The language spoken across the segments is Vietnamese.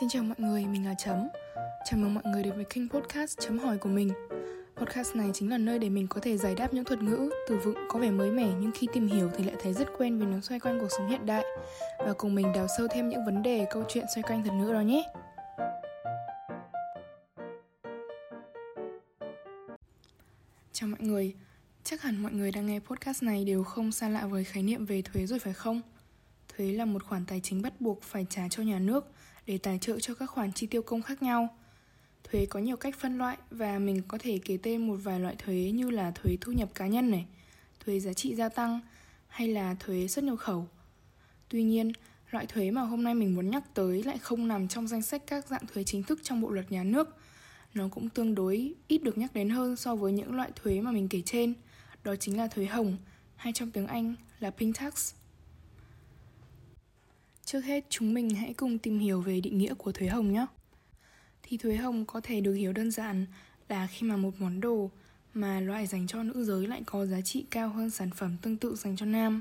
Xin chào mọi người, mình là Chấm Chào mừng mọi người đến với kênh podcast Chấm hỏi của mình Podcast này chính là nơi để mình có thể giải đáp những thuật ngữ, từ vựng có vẻ mới mẻ nhưng khi tìm hiểu thì lại thấy rất quen vì nó xoay quanh cuộc sống hiện đại và cùng mình đào sâu thêm những vấn đề, câu chuyện xoay quanh thuật ngữ đó nhé. Chào mọi người, chắc hẳn mọi người đang nghe podcast này đều không xa lạ với khái niệm về thuế rồi phải không? Thuế là một khoản tài chính bắt buộc phải trả cho nhà nước để tài trợ cho các khoản chi tiêu công khác nhau. Thuế có nhiều cách phân loại và mình có thể kể tên một vài loại thuế như là thuế thu nhập cá nhân này, thuế giá trị gia tăng hay là thuế xuất nhập khẩu. Tuy nhiên, loại thuế mà hôm nay mình muốn nhắc tới lại không nằm trong danh sách các dạng thuế chính thức trong bộ luật nhà nước. Nó cũng tương đối ít được nhắc đến hơn so với những loại thuế mà mình kể trên. Đó chính là thuế hồng, hay trong tiếng Anh là pink tax. Trước hết, chúng mình hãy cùng tìm hiểu về định nghĩa của thuế hồng nhé. Thì thuế hồng có thể được hiểu đơn giản là khi mà một món đồ mà loại dành cho nữ giới lại có giá trị cao hơn sản phẩm tương tự dành cho nam.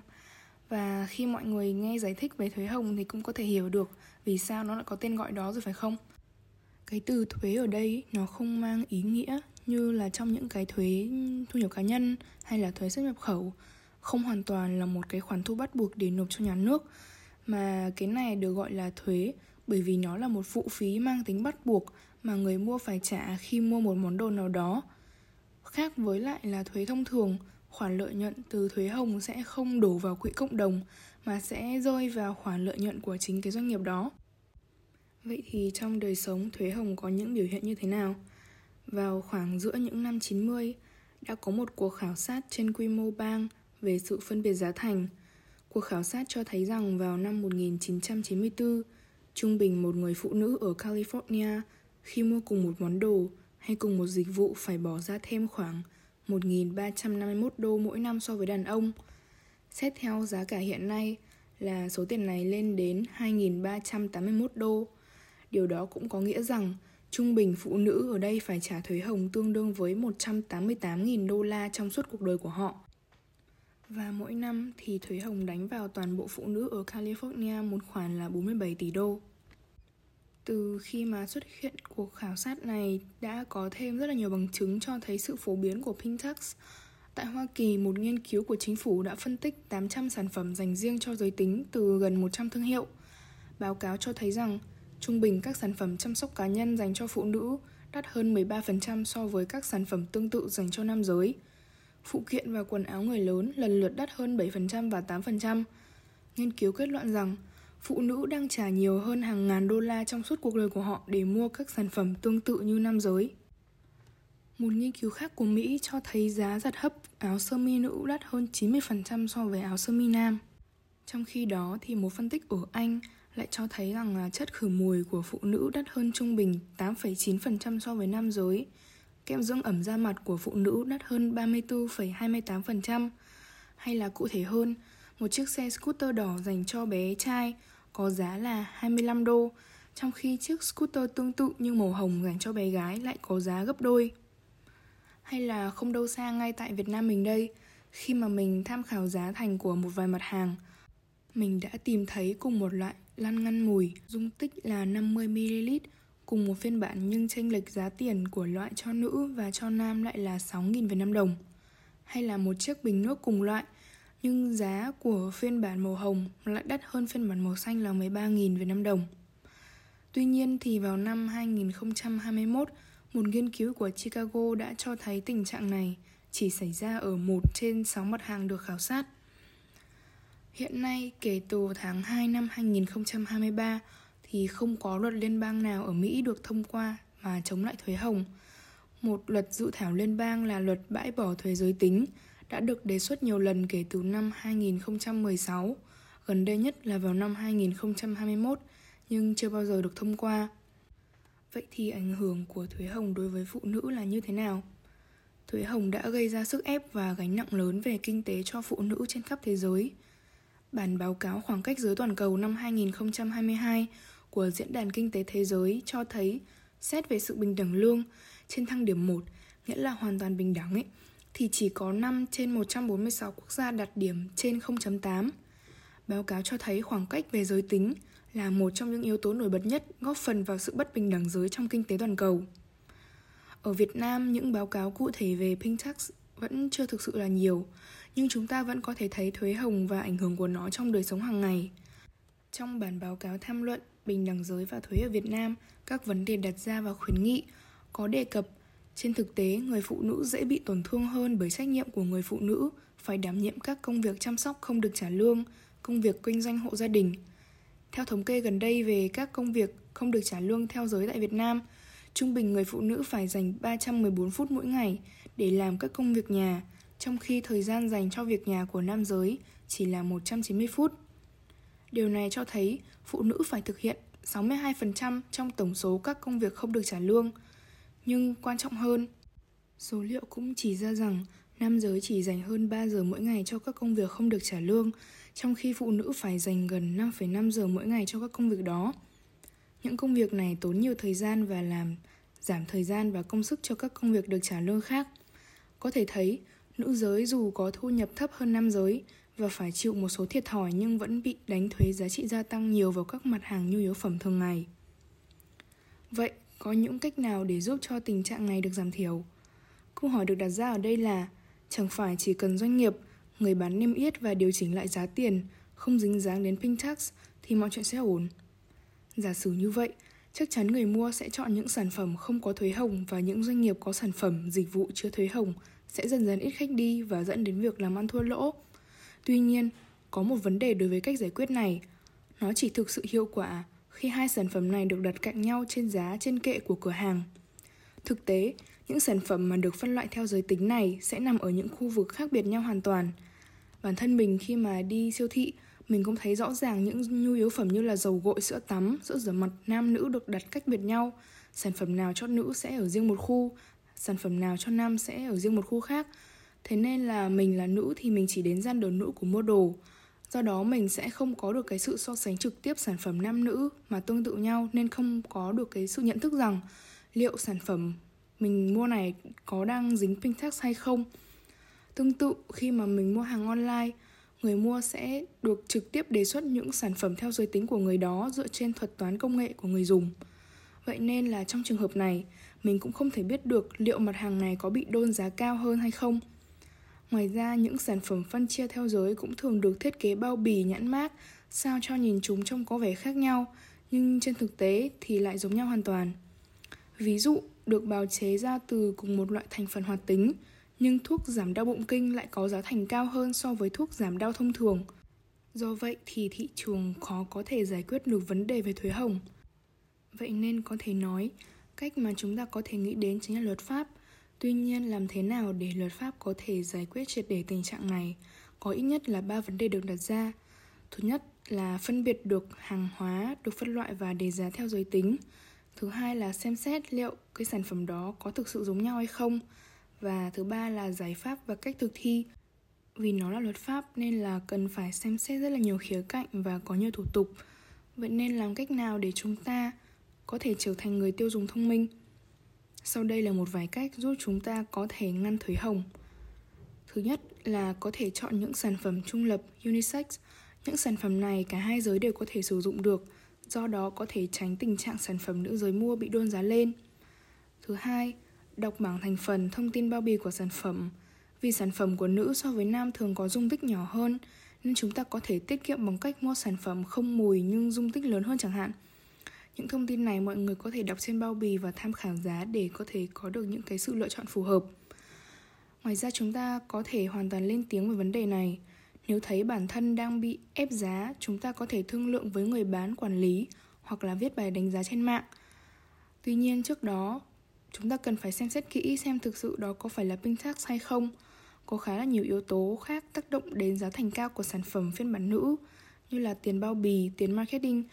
Và khi mọi người nghe giải thích về thuế hồng thì cũng có thể hiểu được vì sao nó lại có tên gọi đó rồi phải không? Cái từ thuế ở đây nó không mang ý nghĩa như là trong những cái thuế thu nhập cá nhân hay là thuế xuất nhập khẩu không hoàn toàn là một cái khoản thu bắt buộc để nộp cho nhà nước mà cái này được gọi là thuế bởi vì nó là một phụ phí mang tính bắt buộc mà người mua phải trả khi mua một món đồ nào đó. Khác với lại là thuế thông thường, khoản lợi nhuận từ thuế hồng sẽ không đổ vào quỹ cộng đồng mà sẽ rơi vào khoản lợi nhuận của chính cái doanh nghiệp đó. Vậy thì trong đời sống thuế hồng có những biểu hiện như thế nào? Vào khoảng giữa những năm 90, đã có một cuộc khảo sát trên quy mô bang về sự phân biệt giá thành – Cuộc khảo sát cho thấy rằng vào năm 1994, trung bình một người phụ nữ ở California khi mua cùng một món đồ hay cùng một dịch vụ phải bỏ ra thêm khoảng 1.351 đô mỗi năm so với đàn ông. Xét theo giá cả hiện nay là số tiền này lên đến 2.381 đô. Điều đó cũng có nghĩa rằng trung bình phụ nữ ở đây phải trả thuế hồng tương đương với 188.000 đô la trong suốt cuộc đời của họ. Và mỗi năm thì thuế hồng đánh vào toàn bộ phụ nữ ở California một khoản là 47 tỷ đô. Từ khi mà xuất hiện cuộc khảo sát này đã có thêm rất là nhiều bằng chứng cho thấy sự phổ biến của pink tax. Tại Hoa Kỳ, một nghiên cứu của chính phủ đã phân tích 800 sản phẩm dành riêng cho giới tính từ gần 100 thương hiệu. Báo cáo cho thấy rằng trung bình các sản phẩm chăm sóc cá nhân dành cho phụ nữ đắt hơn 13% so với các sản phẩm tương tự dành cho nam giới – phụ kiện và quần áo người lớn lần lượt đắt hơn 7% và 8%. Nghiên cứu kết luận rằng phụ nữ đang trả nhiều hơn hàng ngàn đô la trong suốt cuộc đời của họ để mua các sản phẩm tương tự như nam giới. Một nghiên cứu khác của Mỹ cho thấy giá giặt hấp áo sơ mi nữ đắt hơn 90% so với áo sơ mi nam. Trong khi đó thì một phân tích ở Anh lại cho thấy rằng là chất khử mùi của phụ nữ đắt hơn trung bình 8,9% so với nam giới kem dưỡng ẩm da mặt của phụ nữ đắt hơn 34,28%. Hay là cụ thể hơn, một chiếc xe scooter đỏ dành cho bé trai có giá là 25 đô, trong khi chiếc scooter tương tự nhưng màu hồng dành cho bé gái lại có giá gấp đôi. Hay là không đâu xa ngay tại Việt Nam mình đây, khi mà mình tham khảo giá thành của một vài mặt hàng, mình đã tìm thấy cùng một loại lăn ngăn mùi dung tích là 50ml cùng một phiên bản nhưng chênh lệch giá tiền của loại cho nữ và cho nam lại là 6.000 Việt Nam đồng. Hay là một chiếc bình nước cùng loại nhưng giá của phiên bản màu hồng lại đắt hơn phiên bản màu xanh là 13.000 Việt Nam đồng. Tuy nhiên thì vào năm 2021, một nghiên cứu của Chicago đã cho thấy tình trạng này chỉ xảy ra ở một trên 6 mặt hàng được khảo sát. Hiện nay, kể từ tháng 2 năm 2023, thì không có luật liên bang nào ở Mỹ được thông qua mà chống lại thuế hồng. Một luật dự thảo liên bang là luật bãi bỏ thuế giới tính đã được đề xuất nhiều lần kể từ năm 2016, gần đây nhất là vào năm 2021 nhưng chưa bao giờ được thông qua. Vậy thì ảnh hưởng của thuế hồng đối với phụ nữ là như thế nào? Thuế hồng đã gây ra sức ép và gánh nặng lớn về kinh tế cho phụ nữ trên khắp thế giới. Bản báo cáo khoảng cách giới toàn cầu năm 2022 của Diễn đàn Kinh tế Thế giới cho thấy xét về sự bình đẳng lương trên thang điểm 1, nghĩa là hoàn toàn bình đẳng ấy, thì chỉ có 5 trên 146 quốc gia đạt điểm trên 0.8. Báo cáo cho thấy khoảng cách về giới tính là một trong những yếu tố nổi bật nhất góp phần vào sự bất bình đẳng giới trong kinh tế toàn cầu. Ở Việt Nam, những báo cáo cụ thể về pink tax vẫn chưa thực sự là nhiều, nhưng chúng ta vẫn có thể thấy thuế hồng và ảnh hưởng của nó trong đời sống hàng ngày. Trong bản báo cáo tham luận bình đẳng giới và thuế ở Việt Nam, các vấn đề đặt ra và khuyến nghị có đề cập trên thực tế người phụ nữ dễ bị tổn thương hơn bởi trách nhiệm của người phụ nữ phải đảm nhiệm các công việc chăm sóc không được trả lương, công việc kinh doanh hộ gia đình. Theo thống kê gần đây về các công việc không được trả lương theo giới tại Việt Nam, trung bình người phụ nữ phải dành 314 phút mỗi ngày để làm các công việc nhà, trong khi thời gian dành cho việc nhà của nam giới chỉ là 190 phút. Điều này cho thấy phụ nữ phải thực hiện 62% trong tổng số các công việc không được trả lương. Nhưng quan trọng hơn, số liệu cũng chỉ ra rằng nam giới chỉ dành hơn 3 giờ mỗi ngày cho các công việc không được trả lương, trong khi phụ nữ phải dành gần 5,5 giờ mỗi ngày cho các công việc đó. Những công việc này tốn nhiều thời gian và làm giảm thời gian và công sức cho các công việc được trả lương khác. Có thể thấy, nữ giới dù có thu nhập thấp hơn nam giới và phải chịu một số thiệt thòi nhưng vẫn bị đánh thuế giá trị gia tăng nhiều vào các mặt hàng nhu yếu phẩm thường ngày. Vậy, có những cách nào để giúp cho tình trạng này được giảm thiểu? Câu hỏi được đặt ra ở đây là chẳng phải chỉ cần doanh nghiệp, người bán niêm yết và điều chỉnh lại giá tiền, không dính dáng đến pin tax thì mọi chuyện sẽ ổn. Giả sử như vậy, chắc chắn người mua sẽ chọn những sản phẩm không có thuế hồng và những doanh nghiệp có sản phẩm, dịch vụ chứa thuế hồng sẽ dần dần ít khách đi và dẫn đến việc làm ăn thua lỗ. Tuy nhiên, có một vấn đề đối với cách giải quyết này. Nó chỉ thực sự hiệu quả khi hai sản phẩm này được đặt cạnh nhau trên giá trên kệ của cửa hàng. Thực tế, những sản phẩm mà được phân loại theo giới tính này sẽ nằm ở những khu vực khác biệt nhau hoàn toàn. Bản thân mình khi mà đi siêu thị, mình cũng thấy rõ ràng những nhu yếu phẩm như là dầu gội, sữa tắm, sữa rửa mặt nam nữ được đặt cách biệt nhau. Sản phẩm nào cho nữ sẽ ở riêng một khu, sản phẩm nào cho nam sẽ ở riêng một khu khác. Thế nên là mình là nữ thì mình chỉ đến gian đồ nữ của mua đồ. Do đó mình sẽ không có được cái sự so sánh trực tiếp sản phẩm nam nữ mà tương tự nhau nên không có được cái sự nhận thức rằng liệu sản phẩm mình mua này có đang dính pin tax hay không. Tương tự khi mà mình mua hàng online, người mua sẽ được trực tiếp đề xuất những sản phẩm theo giới tính của người đó dựa trên thuật toán công nghệ của người dùng. Vậy nên là trong trường hợp này, mình cũng không thể biết được liệu mặt hàng này có bị đôn giá cao hơn hay không. Ngoài ra, những sản phẩm phân chia theo giới cũng thường được thiết kế bao bì nhãn mác sao cho nhìn chúng trông có vẻ khác nhau, nhưng trên thực tế thì lại giống nhau hoàn toàn. Ví dụ, được bào chế ra từ cùng một loại thành phần hoạt tính, nhưng thuốc giảm đau bụng kinh lại có giá thành cao hơn so với thuốc giảm đau thông thường. Do vậy thì thị trường khó có thể giải quyết được vấn đề về thuế hồng. Vậy nên có thể nói, cách mà chúng ta có thể nghĩ đến chính là luật pháp. Tuy nhiên, làm thế nào để luật pháp có thể giải quyết triệt để tình trạng này? Có ít nhất là ba vấn đề được đặt ra. Thứ nhất là phân biệt được hàng hóa được phân loại và đề giá theo giới tính. Thứ hai là xem xét liệu cái sản phẩm đó có thực sự giống nhau hay không. Và thứ ba là giải pháp và cách thực thi. Vì nó là luật pháp nên là cần phải xem xét rất là nhiều khía cạnh và có nhiều thủ tục. Vậy nên làm cách nào để chúng ta có thể trở thành người tiêu dùng thông minh? Sau đây là một vài cách giúp chúng ta có thể ngăn thuế hồng. Thứ nhất là có thể chọn những sản phẩm trung lập unisex. Những sản phẩm này cả hai giới đều có thể sử dụng được, do đó có thể tránh tình trạng sản phẩm nữ giới mua bị đôn giá lên. Thứ hai, đọc bảng thành phần thông tin bao bì của sản phẩm. Vì sản phẩm của nữ so với nam thường có dung tích nhỏ hơn, nên chúng ta có thể tiết kiệm bằng cách mua sản phẩm không mùi nhưng dung tích lớn hơn chẳng hạn. Những thông tin này mọi người có thể đọc trên bao bì và tham khảo giá để có thể có được những cái sự lựa chọn phù hợp. Ngoài ra chúng ta có thể hoàn toàn lên tiếng về vấn đề này. Nếu thấy bản thân đang bị ép giá, chúng ta có thể thương lượng với người bán quản lý hoặc là viết bài đánh giá trên mạng. Tuy nhiên trước đó, chúng ta cần phải xem xét kỹ xem thực sự đó có phải là pin tax hay không. Có khá là nhiều yếu tố khác tác động đến giá thành cao của sản phẩm phiên bản nữ như là tiền bao bì, tiền marketing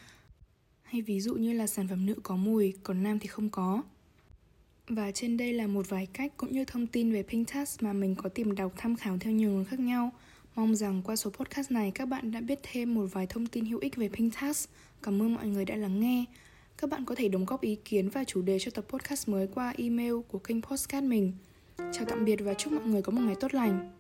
hay ví dụ như là sản phẩm nữ có mùi, còn nam thì không có. Và trên đây là một vài cách cũng như thông tin về Pink mà mình có tìm đọc tham khảo theo nhiều nguồn khác nhau. Mong rằng qua số podcast này các bạn đã biết thêm một vài thông tin hữu ích về Pink Cảm ơn mọi người đã lắng nghe. Các bạn có thể đóng góp ý kiến và chủ đề cho tập podcast mới qua email của kênh podcast mình. Chào tạm biệt và chúc mọi người có một ngày tốt lành.